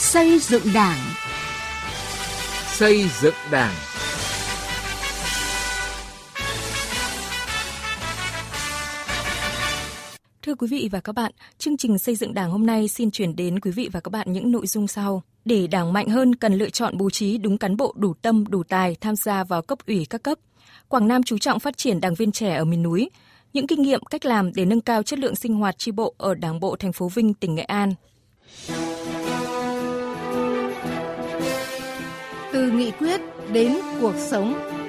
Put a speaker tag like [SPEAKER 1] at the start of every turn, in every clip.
[SPEAKER 1] Xây dựng Đảng.
[SPEAKER 2] Xây dựng Đảng.
[SPEAKER 3] Thưa quý vị và các bạn, chương trình xây dựng Đảng hôm nay xin chuyển đến quý vị và các bạn những nội dung sau. Để Đảng mạnh hơn cần lựa chọn bố trí đúng cán bộ đủ tâm, đủ tài tham gia vào cấp ủy các cấp. Quảng Nam chú trọng phát triển đảng viên trẻ ở miền núi. Những kinh nghiệm, cách làm để nâng cao chất lượng sinh hoạt tri bộ ở Đảng bộ thành phố Vinh, tỉnh Nghệ An.
[SPEAKER 1] Nghị quyết đến cuộc sống.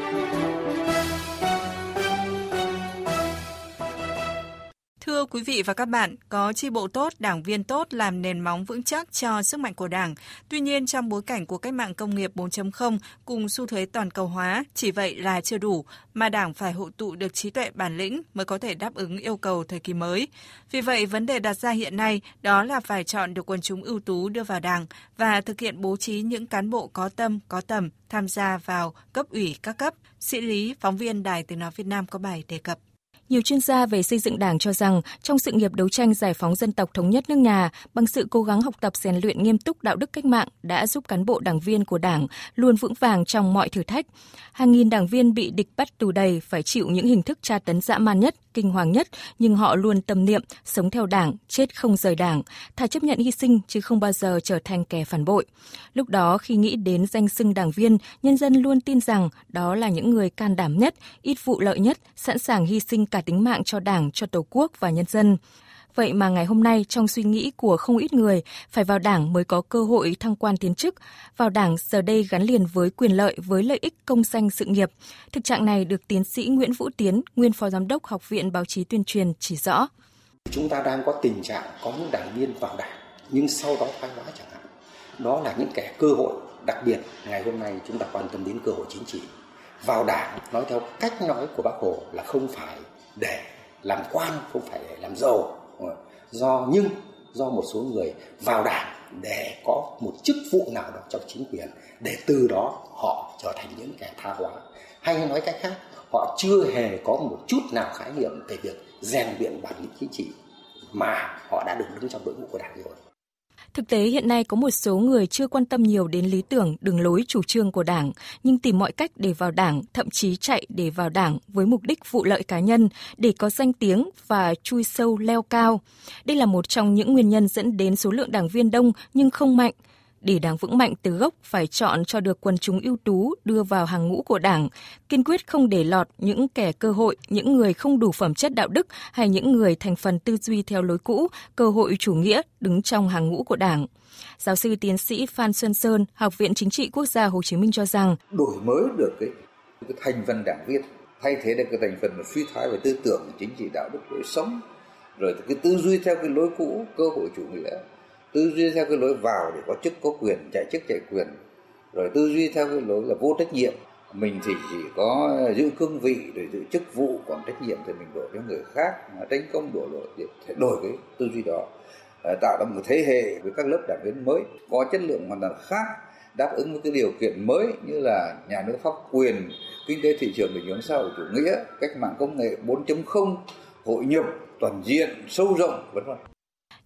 [SPEAKER 4] Thưa quý vị và các bạn, có chi bộ tốt, đảng viên tốt làm nền móng vững chắc cho sức mạnh của Đảng. Tuy nhiên trong bối cảnh của cách mạng công nghiệp 4.0 cùng xu thế toàn cầu hóa, chỉ vậy là chưa đủ, mà Đảng phải hội tụ được trí tuệ bản lĩnh mới có thể đáp ứng yêu cầu thời kỳ mới. Vì vậy, vấn đề đặt ra hiện nay đó là phải chọn được quần chúng ưu tú đưa vào Đảng và thực hiện bố trí những cán bộ có tâm, có tầm tham gia vào cấp ủy các cấp. Sĩ Lý, phóng viên Đài Tiếng Nói Việt Nam có bài đề cập.
[SPEAKER 3] Nhiều chuyên gia về xây dựng Đảng cho rằng trong sự nghiệp đấu tranh giải phóng dân tộc thống nhất nước nhà, bằng sự cố gắng học tập rèn luyện nghiêm túc đạo đức cách mạng đã giúp cán bộ đảng viên của Đảng luôn vững vàng trong mọi thử thách. Hàng nghìn đảng viên bị địch bắt tù đầy phải chịu những hình thức tra tấn dã man nhất, kinh hoàng nhất, nhưng họ luôn tâm niệm sống theo Đảng, chết không rời Đảng, thà chấp nhận hy sinh chứ không bao giờ trở thành kẻ phản bội. Lúc đó khi nghĩ đến danh xưng đảng viên, nhân dân luôn tin rằng đó là những người can đảm nhất, ít vụ lợi nhất, sẵn sàng hy sinh cả tính mạng cho Đảng, cho Tổ quốc và nhân dân. Vậy mà ngày hôm nay trong suy nghĩ của không ít người, phải vào đảng mới có cơ hội thăng quan tiến chức. Vào đảng giờ đây gắn liền với quyền lợi, với lợi ích công danh sự nghiệp. Thực trạng này được tiến sĩ Nguyễn Vũ Tiến, nguyên phó giám đốc Học viện Báo chí Tuyên truyền chỉ rõ.
[SPEAKER 5] Chúng ta đang có tình trạng có những đảng viên vào đảng, nhưng sau đó thoái hóa chẳng hạn. Đó là những kẻ cơ hội, đặc biệt ngày hôm nay chúng ta quan tâm đến cơ hội chính trị. Vào đảng, nói theo cách nói của bác Hồ là không phải để làm quan, không phải để làm giàu, do nhưng do một số người vào đảng để có một chức vụ nào đó trong chính quyền để từ đó họ trở thành những kẻ tha hóa. Hay nói cách khác họ chưa hề có một chút nào khái niệm về việc rèn luyện bản lĩnh chính trị mà họ đã được đứng trong đội ngũ của đảng rồi.
[SPEAKER 3] Thực tế hiện nay có một số người chưa quan tâm nhiều đến lý tưởng, đường lối, chủ trương của Đảng, nhưng tìm mọi cách để vào Đảng, thậm chí chạy để vào Đảng với mục đích vụ lợi cá nhân, để có danh tiếng và chui sâu leo cao. Đây là một trong những nguyên nhân dẫn đến số lượng đảng viên đông nhưng không mạnh – để Đảng vững mạnh từ gốc phải chọn cho được quần chúng ưu tú đưa vào hàng ngũ của Đảng, kiên quyết không để lọt những kẻ cơ hội, những người không đủ phẩm chất đạo đức hay những người thành phần tư duy theo lối cũ, cơ hội chủ nghĩa đứng trong hàng ngũ của Đảng. Giáo sư tiến sĩ Phan Xuân Sơn, Học viện Chính trị Quốc gia Hồ Chí Minh cho rằng
[SPEAKER 6] đổi mới được cái, cái thành phần đảng viên thay thế được cái thành phần mà suy thoái về tư tưởng chính trị đạo đức lối sống rồi cái tư duy theo cái lối cũ cơ hội chủ nghĩa tư duy theo cái lối vào để có chức, có quyền, chạy chức, chạy quyền. Rồi tư duy theo cái lối là vô trách nhiệm. Mình thì chỉ có giữ cương vị để giữ chức vụ, còn trách nhiệm thì mình đổ cho người khác tránh công, đổ lỗi để thay đổi cái tư duy đó. Ờ, tạo ra một thế hệ với các lớp đảng viên mới, có chất lượng hoàn toàn khác, đáp ứng với cái điều kiện mới như là nhà nước pháp quyền, kinh tế thị trường, định hướng xã hội chủ nghĩa, cách mạng công nghệ 4.0 hội nhập toàn diện, sâu rộng, vân vân.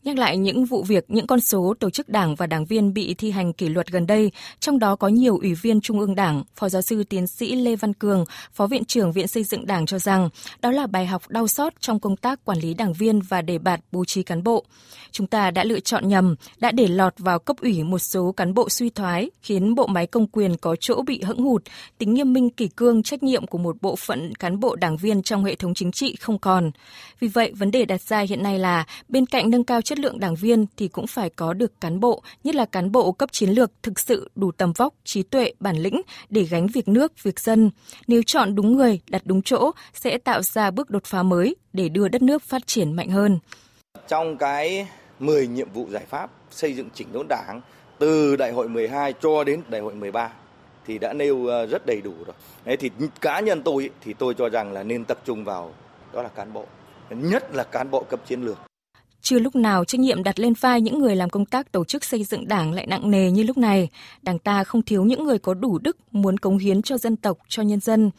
[SPEAKER 3] Nhắc lại những vụ việc, những con số tổ chức đảng và đảng viên bị thi hành kỷ luật gần đây, trong đó có nhiều ủy viên Trung ương Đảng, Phó giáo sư tiến sĩ Lê Văn Cường, Phó Viện trưởng Viện Xây dựng Đảng cho rằng đó là bài học đau xót trong công tác quản lý đảng viên và đề bạt bố trí cán bộ. Chúng ta đã lựa chọn nhầm, đã để lọt vào cấp ủy một số cán bộ suy thoái, khiến bộ máy công quyền có chỗ bị hững hụt, tính nghiêm minh kỷ cương trách nhiệm của một bộ phận cán bộ đảng viên trong hệ thống chính trị không còn. Vì vậy, vấn đề đặt ra hiện nay là bên cạnh nâng cao chất chất lượng đảng viên thì cũng phải có được cán bộ, nhất là cán bộ cấp chiến lược thực sự đủ tầm vóc, trí tuệ, bản lĩnh để gánh việc nước, việc dân. Nếu chọn đúng người, đặt đúng chỗ sẽ tạo ra bước đột phá mới để đưa đất nước phát triển mạnh hơn.
[SPEAKER 7] Trong cái 10 nhiệm vụ giải pháp xây dựng chỉnh đốn đảng từ đại hội 12 cho đến đại hội 13 thì đã nêu ờ, rất đầy đủ rồi. Đấy thì cá nhân tôi thì tôi cho rằng là nên tập trung vào đó là cán bộ, nhất là cán bộ cấp chiến lược.
[SPEAKER 3] Chưa lúc nào trách nhiệm đặt lên vai những người làm công tác tổ chức xây dựng đảng lại nặng nề như lúc này. Đảng ta không thiếu những người có đủ đức muốn cống hiến cho dân tộc, cho nhân dân.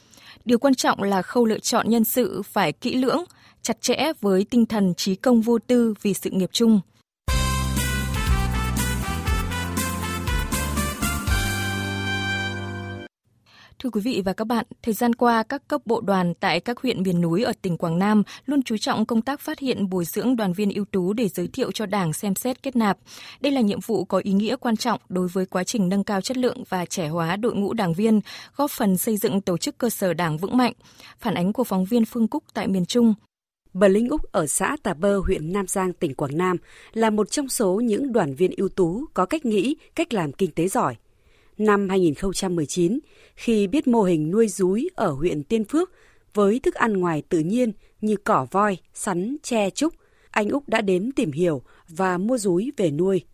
[SPEAKER 3] Điều quan trọng là khâu lựa chọn nhân sự phải kỹ lưỡng, chặt chẽ với tinh thần trí công vô tư vì sự nghiệp chung. Thưa quý vị và các bạn, thời gian qua, các cấp bộ đoàn tại các huyện miền núi ở tỉnh Quảng Nam luôn chú trọng công tác phát hiện bồi dưỡng đoàn viên ưu tú để giới thiệu cho Đảng xem xét kết nạp. Đây là nhiệm vụ có ý nghĩa quan trọng đối với quá trình nâng cao chất lượng và trẻ hóa đội ngũ đảng viên, góp phần xây dựng tổ chức cơ sở đảng vững mạnh. Phản ánh của phóng viên Phương Cúc tại miền Trung.
[SPEAKER 2] Bờ Linh Úc ở xã Tà Bơ, huyện Nam Giang, tỉnh Quảng Nam là một trong số những đoàn viên ưu tú có cách nghĩ, cách làm kinh tế giỏi. Năm 2019, khi biết mô hình nuôi rúi ở huyện Tiên Phước với thức ăn ngoài tự nhiên như cỏ voi, sắn, tre, trúc, anh Úc đã đến tìm hiểu và mua rúi về nuôi.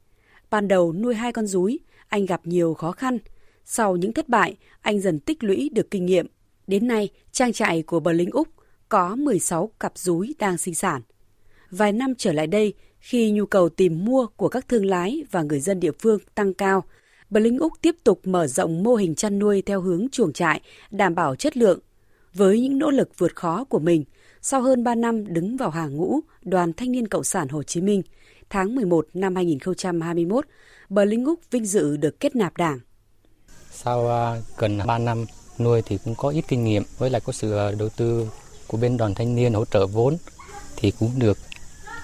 [SPEAKER 2] Ban đầu nuôi hai con rúi, anh gặp nhiều khó khăn. Sau những thất bại, anh dần tích lũy được kinh nghiệm. Đến nay, trang trại của bờ Linh Úc có 16 cặp rúi đang sinh sản. Vài năm trở lại đây, khi nhu cầu tìm mua của các thương lái và người dân địa phương tăng cao, Bà Linh Úc tiếp tục mở rộng mô hình chăn nuôi theo hướng chuồng trại, đảm bảo chất lượng. Với những nỗ lực vượt khó của mình, sau hơn 3 năm đứng vào hàng ngũ Đoàn Thanh niên Cộng sản Hồ Chí Minh, tháng 11 năm 2021, bà Linh Úc vinh dự được kết nạp đảng.
[SPEAKER 8] Sau à, gần 3 năm nuôi thì cũng có ít kinh nghiệm, với lại có sự à, đầu tư của bên đoàn thanh niên hỗ trợ vốn thì cũng được,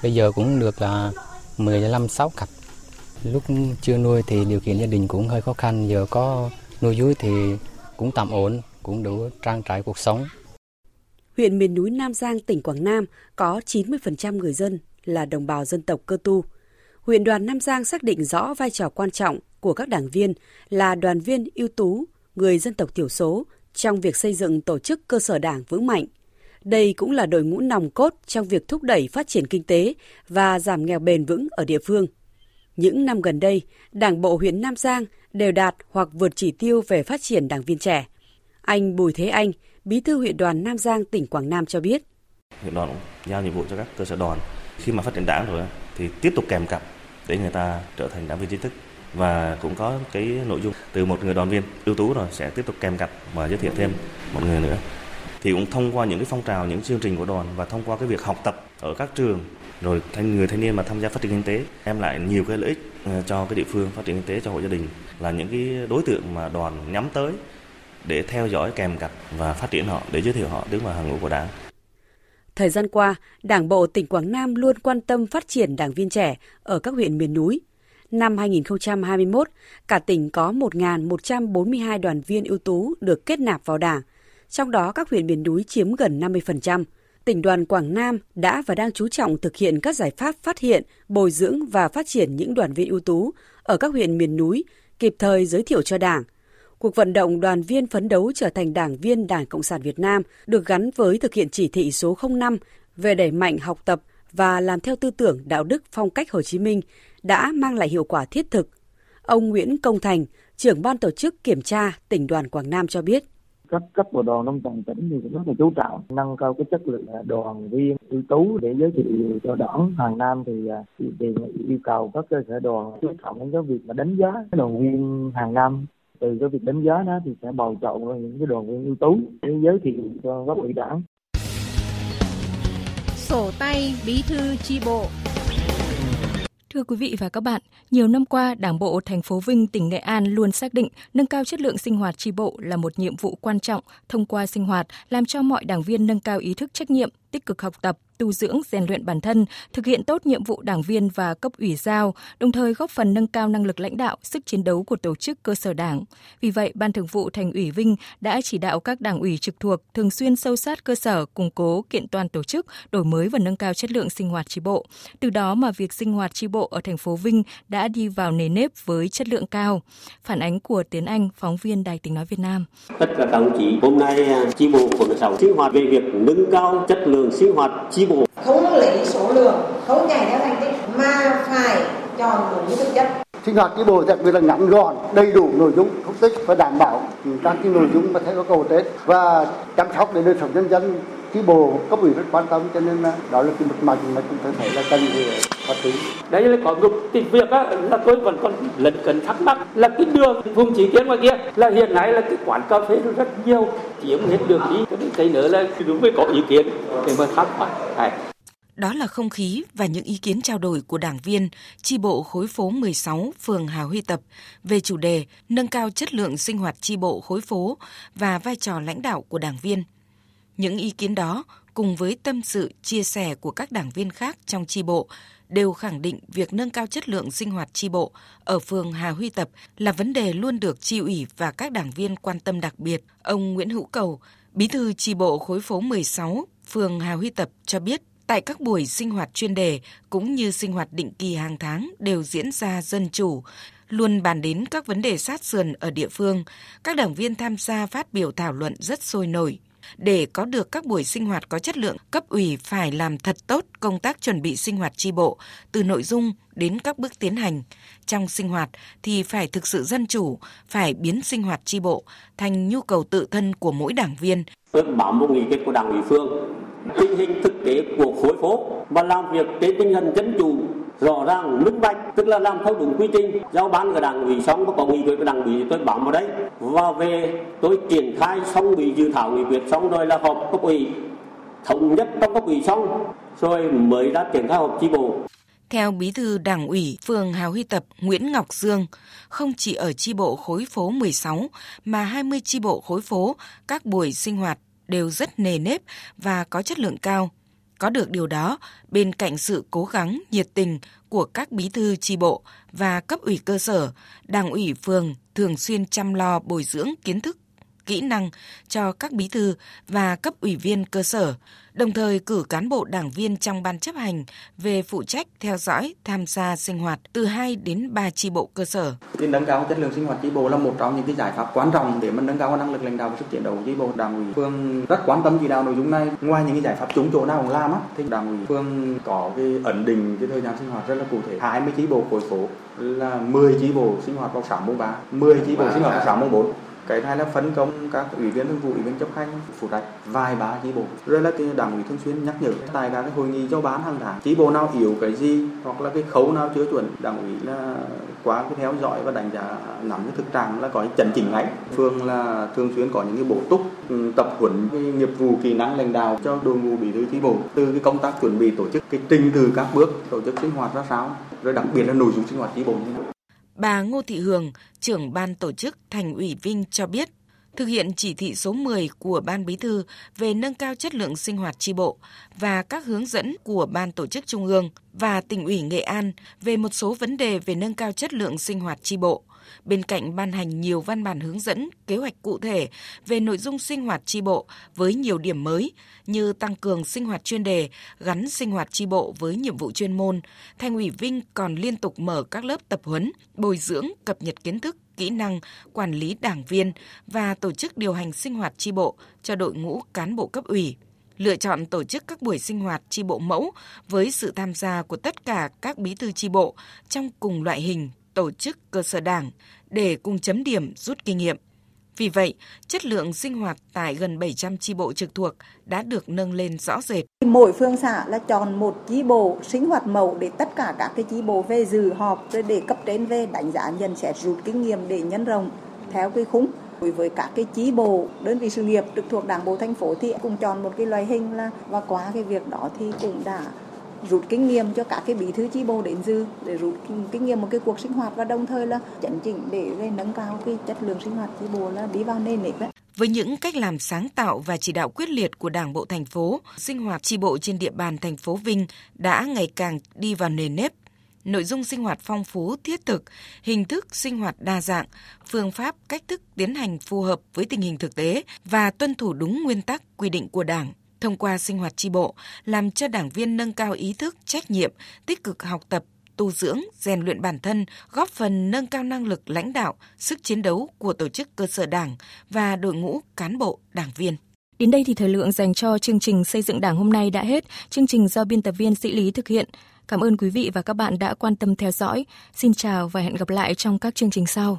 [SPEAKER 8] bây giờ cũng được là 15 6 cặp Lúc chưa nuôi thì điều kiện gia đình cũng hơi khó khăn, giờ có nuôi dúi thì cũng tạm ổn, cũng đủ trang trải cuộc sống.
[SPEAKER 2] Huyện miền núi Nam Giang, tỉnh Quảng Nam có 90% người dân là đồng bào dân tộc cơ tu. Huyện đoàn Nam Giang xác định rõ vai trò quan trọng của các đảng viên là đoàn viên ưu tú, người dân tộc thiểu số trong việc xây dựng tổ chức cơ sở đảng vững mạnh. Đây cũng là đội ngũ nòng cốt trong việc thúc đẩy phát triển kinh tế và giảm nghèo bền vững ở địa phương. Những năm gần đây, Đảng bộ huyện Nam Giang đều đạt hoặc vượt chỉ tiêu về phát triển đảng viên trẻ. Anh Bùi Thế Anh, Bí thư huyện đoàn Nam Giang, tỉnh Quảng Nam cho biết.
[SPEAKER 9] Huyện đoàn cũng giao nhiệm vụ cho các cơ sở đoàn. Khi mà phát triển đảng rồi thì tiếp tục kèm cặp để người ta trở thành đảng viên chính thức và cũng có cái nội dung từ một người đoàn viên ưu tú rồi sẽ tiếp tục kèm cặp và giới thiệu thêm một người nữa thì cũng thông qua những cái phong trào những chương trình của đoàn và thông qua cái việc học tập ở các trường rồi thanh người thanh niên mà tham gia phát triển kinh tế đem lại nhiều cái lợi ích ờ, cho cái địa phương phát triển kinh tế cho hộ gia đình là những cái đối tượng mà đoàn nhắm tới để theo dõi kèm cặp và phát triển họ để giới thiệu họ đứng vào hàng ngũ của đảng.
[SPEAKER 2] Thời gian qua, Đảng bộ tỉnh Quảng Nam luôn quan tâm phát triển đảng viên trẻ ở các huyện miền núi. Năm 2021, cả tỉnh có 1.142 đoàn viên ưu tú được kết nạp vào đảng, trong đó các huyện miền núi chiếm gần 50% tỉnh đoàn Quảng Nam đã và đang chú trọng thực hiện các giải pháp phát hiện, bồi dưỡng và phát triển những đoàn viên ưu tú ở các huyện miền núi, kịp thời giới thiệu cho Đảng. Cuộc vận động đoàn viên phấn đấu trở thành đảng viên Đảng Cộng sản Việt Nam được gắn với thực hiện chỉ thị số 05 về đẩy mạnh học tập và làm theo tư tưởng đạo đức phong cách Hồ Chí Minh đã mang lại hiệu quả thiết thực. Ông Nguyễn Công Thành, trưởng ban tổ chức kiểm tra tỉnh đoàn Quảng Nam cho biết
[SPEAKER 10] các cấp bộ đoàn trong toàn tỉnh thì cũng rất là chú trọng nâng cao cái chất lượng à, đoàn viên ưu tú để giới thiệu cho đảng hàng năm thì, à, thì đề nghị yêu cầu các cơ sở đoàn chú trọng đến cái việc mà đánh giá đoàn viên hàng năm từ cái việc đánh giá đó thì sẽ bầu chọn những cái đoàn viên ưu tú để giới thiệu cho các ủy đảng.
[SPEAKER 1] Sổ tay bí thư chi bộ.
[SPEAKER 3] Thưa quý vị và các bạn, nhiều năm qua, Đảng bộ thành phố Vinh, tỉnh Nghệ An luôn xác định nâng cao chất lượng sinh hoạt tri bộ là một nhiệm vụ quan trọng thông qua sinh hoạt làm cho mọi đảng viên nâng cao ý thức trách nhiệm, tích cực học tập, tu dưỡng, rèn luyện bản thân, thực hiện tốt nhiệm vụ đảng viên và cấp ủy giao, đồng thời góp phần nâng cao năng lực lãnh đạo, sức chiến đấu của tổ chức cơ sở đảng. Vì vậy, Ban Thường vụ Thành ủy Vinh đã chỉ đạo các đảng ủy trực thuộc thường xuyên sâu sát cơ sở, củng cố kiện toàn tổ chức, đổi mới và nâng cao chất lượng sinh hoạt tri bộ. Từ đó mà việc sinh hoạt tri bộ ở thành phố Vinh đã đi vào nề nếp với chất lượng cao. Phản ánh của Tiến Anh, phóng viên Đài Tiếng nói Việt Nam.
[SPEAKER 11] Tất cả các đồng chí hôm nay tri chi bộ của sáu sinh hoạt về việc nâng cao chất lượng sinh hoạt chi bộ
[SPEAKER 12] không lấy số lượng không nhảy theo thành tích mà phải chọn đúng thực chất.
[SPEAKER 13] Sinh hoạt chi bộ đặc biệt là ngắn gọn đầy đủ nội dung thúc tích và đảm bảo các cái nội dung mà theo yêu cầu tết và chăm sóc để đời sống nhân dân chi bộ cấp ủy rất quan tâm cho nên là đó là cái mực mạch mà chúng tôi thấy là cần để phát triển
[SPEAKER 14] đấy là có một cái việc á, là tôi vẫn còn lẫn cấn thắc mắc là cái đường vùng chỉ kiến ngoài kia là hiện nay là cái quán cà phê nó rất nhiều chiếm hết đường đi cho nên cái nữa là đúng mới có ý kiến để mà thắc mắc.
[SPEAKER 15] Đó là không khí và những ý kiến trao đổi của đảng viên chi bộ khối phố 16 phường Hà Huy Tập về chủ đề nâng cao chất lượng sinh hoạt chi bộ khối phố và vai trò lãnh đạo của đảng viên. Những ý kiến đó cùng với tâm sự chia sẻ của các đảng viên khác trong chi bộ đều khẳng định việc nâng cao chất lượng sinh hoạt chi bộ ở phường Hà Huy Tập là vấn đề luôn được chi ủy và các đảng viên quan tâm đặc biệt. Ông Nguyễn Hữu Cầu, Bí thư chi bộ khối phố 16, phường Hà Huy Tập cho biết tại các buổi sinh hoạt chuyên đề cũng như sinh hoạt định kỳ hàng tháng đều diễn ra dân chủ, luôn bàn đến các vấn đề sát sườn ở địa phương. Các đảng viên tham gia phát biểu thảo luận rất sôi nổi. Để có được các buổi sinh hoạt có chất lượng, cấp ủy phải làm thật tốt công tác chuẩn bị sinh hoạt tri bộ, từ nội dung đến các bước tiến hành. Trong sinh hoạt thì phải thực sự dân chủ, phải biến sinh hoạt tri bộ thành nhu cầu tự thân của mỗi đảng viên.
[SPEAKER 11] Tôi bám một nghị quyết của đảng ủy phương, tình hình thực tế của khối phố và làm việc trên tinh thần dân chủ rõ ràng minh bạch tức là làm theo đúng quy trình. Giao ban của đảng ủy xong có nghị quyết của đảng ủy tôi bám vào đấy. Và về tôi triển khai xong bị dự thảo nghị quyết xong rồi là họp cấp ủy thống nhất trong cấp ủy xong rồi mới ra triển khai họp chi bộ.
[SPEAKER 15] Theo Bí thư Đảng ủy phường Hào Huy Tập Nguyễn Ngọc Dương, không chỉ ở chi bộ khối phố 16 mà 20 chi bộ khối phố, các buổi sinh hoạt đều rất nề nếp và có chất lượng cao. Có được điều đó, bên cạnh sự cố gắng, nhiệt tình của các bí thư tri bộ và cấp ủy cơ sở, đảng ủy phường thường xuyên chăm lo bồi dưỡng kiến thức kỹ năng cho các bí thư và cấp ủy viên cơ sở, đồng thời cử cán bộ đảng viên trong ban chấp hành về phụ trách theo dõi, tham gia sinh hoạt từ 2 đến 3 chi bộ cơ sở.
[SPEAKER 16] Việc nâng cao chất lượng sinh hoạt chi bộ là một trong những cái giải pháp quan trọng để mà nâng cao năng lực lãnh đạo và sức chiến đấu của chi bộ. Đảng ủy phương rất quan tâm chỉ đạo nội dung này. Ngoài những cái giải pháp chúng chỗ nào cũng làm á, thì đảng ủy phương có cái ẩn định cái thời gian sinh hoạt rất là cụ thể. 20 chi bộ khối phố là 10 chi bộ sinh hoạt vào sáng mùng 3, 10 chi bộ sinh hoạt vào sáng mùng 4 cái hai là phân công các ủy viên thường vụ, ủy viên chấp hành, phụ trách vài ba chi bộ. Rồi là đảng ủy thường xuyên nhắc nhở tại các cái hội nghị giao bán hàng tháng chi bộ nào yếu cái gì hoặc là cái khấu nào chưa chuẩn, đảng ủy là quá cái theo dõi và đánh giá nắm cái thực trạng là có chấn chỉnh ngay. Phương là thường xuyên có những cái bổ túc ừ, tập huấn cái nghiệp vụ kỹ năng lãnh đạo cho đội ngũ bí thư chi bộ. Từ cái công tác chuẩn bị tổ chức, cái trình từ các bước tổ chức sinh hoạt ra sao, rồi đặc biệt là nội dung sinh hoạt chi bộ như thế nào.
[SPEAKER 15] Bà Ngô Thị Hường, trưởng ban tổ chức Thành ủy Vinh cho biết, thực hiện chỉ thị số 10 của Ban Bí thư về nâng cao chất lượng sinh hoạt tri bộ và các hướng dẫn của Ban tổ chức Trung ương và tỉnh ủy Nghệ An về một số vấn đề về nâng cao chất lượng sinh hoạt tri bộ. Bên cạnh ban hành nhiều văn bản hướng dẫn, kế hoạch cụ thể về nội dung sinh hoạt tri bộ với nhiều điểm mới như tăng cường sinh hoạt chuyên đề, gắn sinh hoạt tri bộ với nhiệm vụ chuyên môn, Thành ủy Vinh còn liên tục mở các lớp tập huấn, bồi dưỡng, cập nhật kiến thức, kỹ năng, quản lý đảng viên và tổ chức điều hành sinh hoạt tri bộ cho đội ngũ cán bộ cấp ủy lựa chọn tổ chức các buổi sinh hoạt tri bộ mẫu với sự tham gia của tất cả các bí thư tri bộ trong cùng loại hình tổ chức cơ sở đảng để cùng chấm điểm rút kinh nghiệm. Vì vậy, chất lượng sinh hoạt tại gần 700 chi bộ trực thuộc đã được nâng lên rõ rệt.
[SPEAKER 17] Mỗi phương xã là chọn một chi bộ sinh hoạt mẫu để tất cả các cái chi bộ về dự họp rồi để cấp trên về đánh giá nhận xét rút kinh nghiệm để nhân rộng theo cái khung đối với các cái chí bộ đơn vị sự nghiệp trực thuộc đảng bộ thành phố thì cũng chọn một cái loại hình là và qua cái việc đó thì cũng đã rút kinh nghiệm cho các cái bí thư chi bộ đến dự để rút kinh nghiệm một cái cuộc sinh hoạt và đồng thời là chấn chỉnh để, để nâng cao cái chất lượng sinh hoạt chi bộ là đi vào nền nếp đấy.
[SPEAKER 15] Với những cách làm sáng tạo và chỉ đạo quyết liệt của Đảng bộ thành phố, sinh hoạt chi bộ trên địa bàn thành phố Vinh đã ngày càng đi vào nền nếp. Nội dung sinh hoạt phong phú, thiết thực, hình thức sinh hoạt đa dạng, phương pháp, cách thức tiến hành phù hợp với tình hình thực tế và tuân thủ đúng nguyên tắc quy định của Đảng thông qua sinh hoạt tri bộ, làm cho đảng viên nâng cao ý thức, trách nhiệm, tích cực học tập, tu dưỡng, rèn luyện bản thân, góp phần nâng cao năng lực lãnh đạo, sức chiến đấu của tổ chức cơ sở đảng và đội ngũ cán bộ, đảng viên.
[SPEAKER 3] Đến đây thì thời lượng dành cho chương trình xây dựng đảng hôm nay đã hết. Chương trình do biên tập viên Sĩ Lý thực hiện. Cảm ơn quý vị và các bạn đã quan tâm theo dõi. Xin chào và hẹn gặp lại trong các chương trình sau.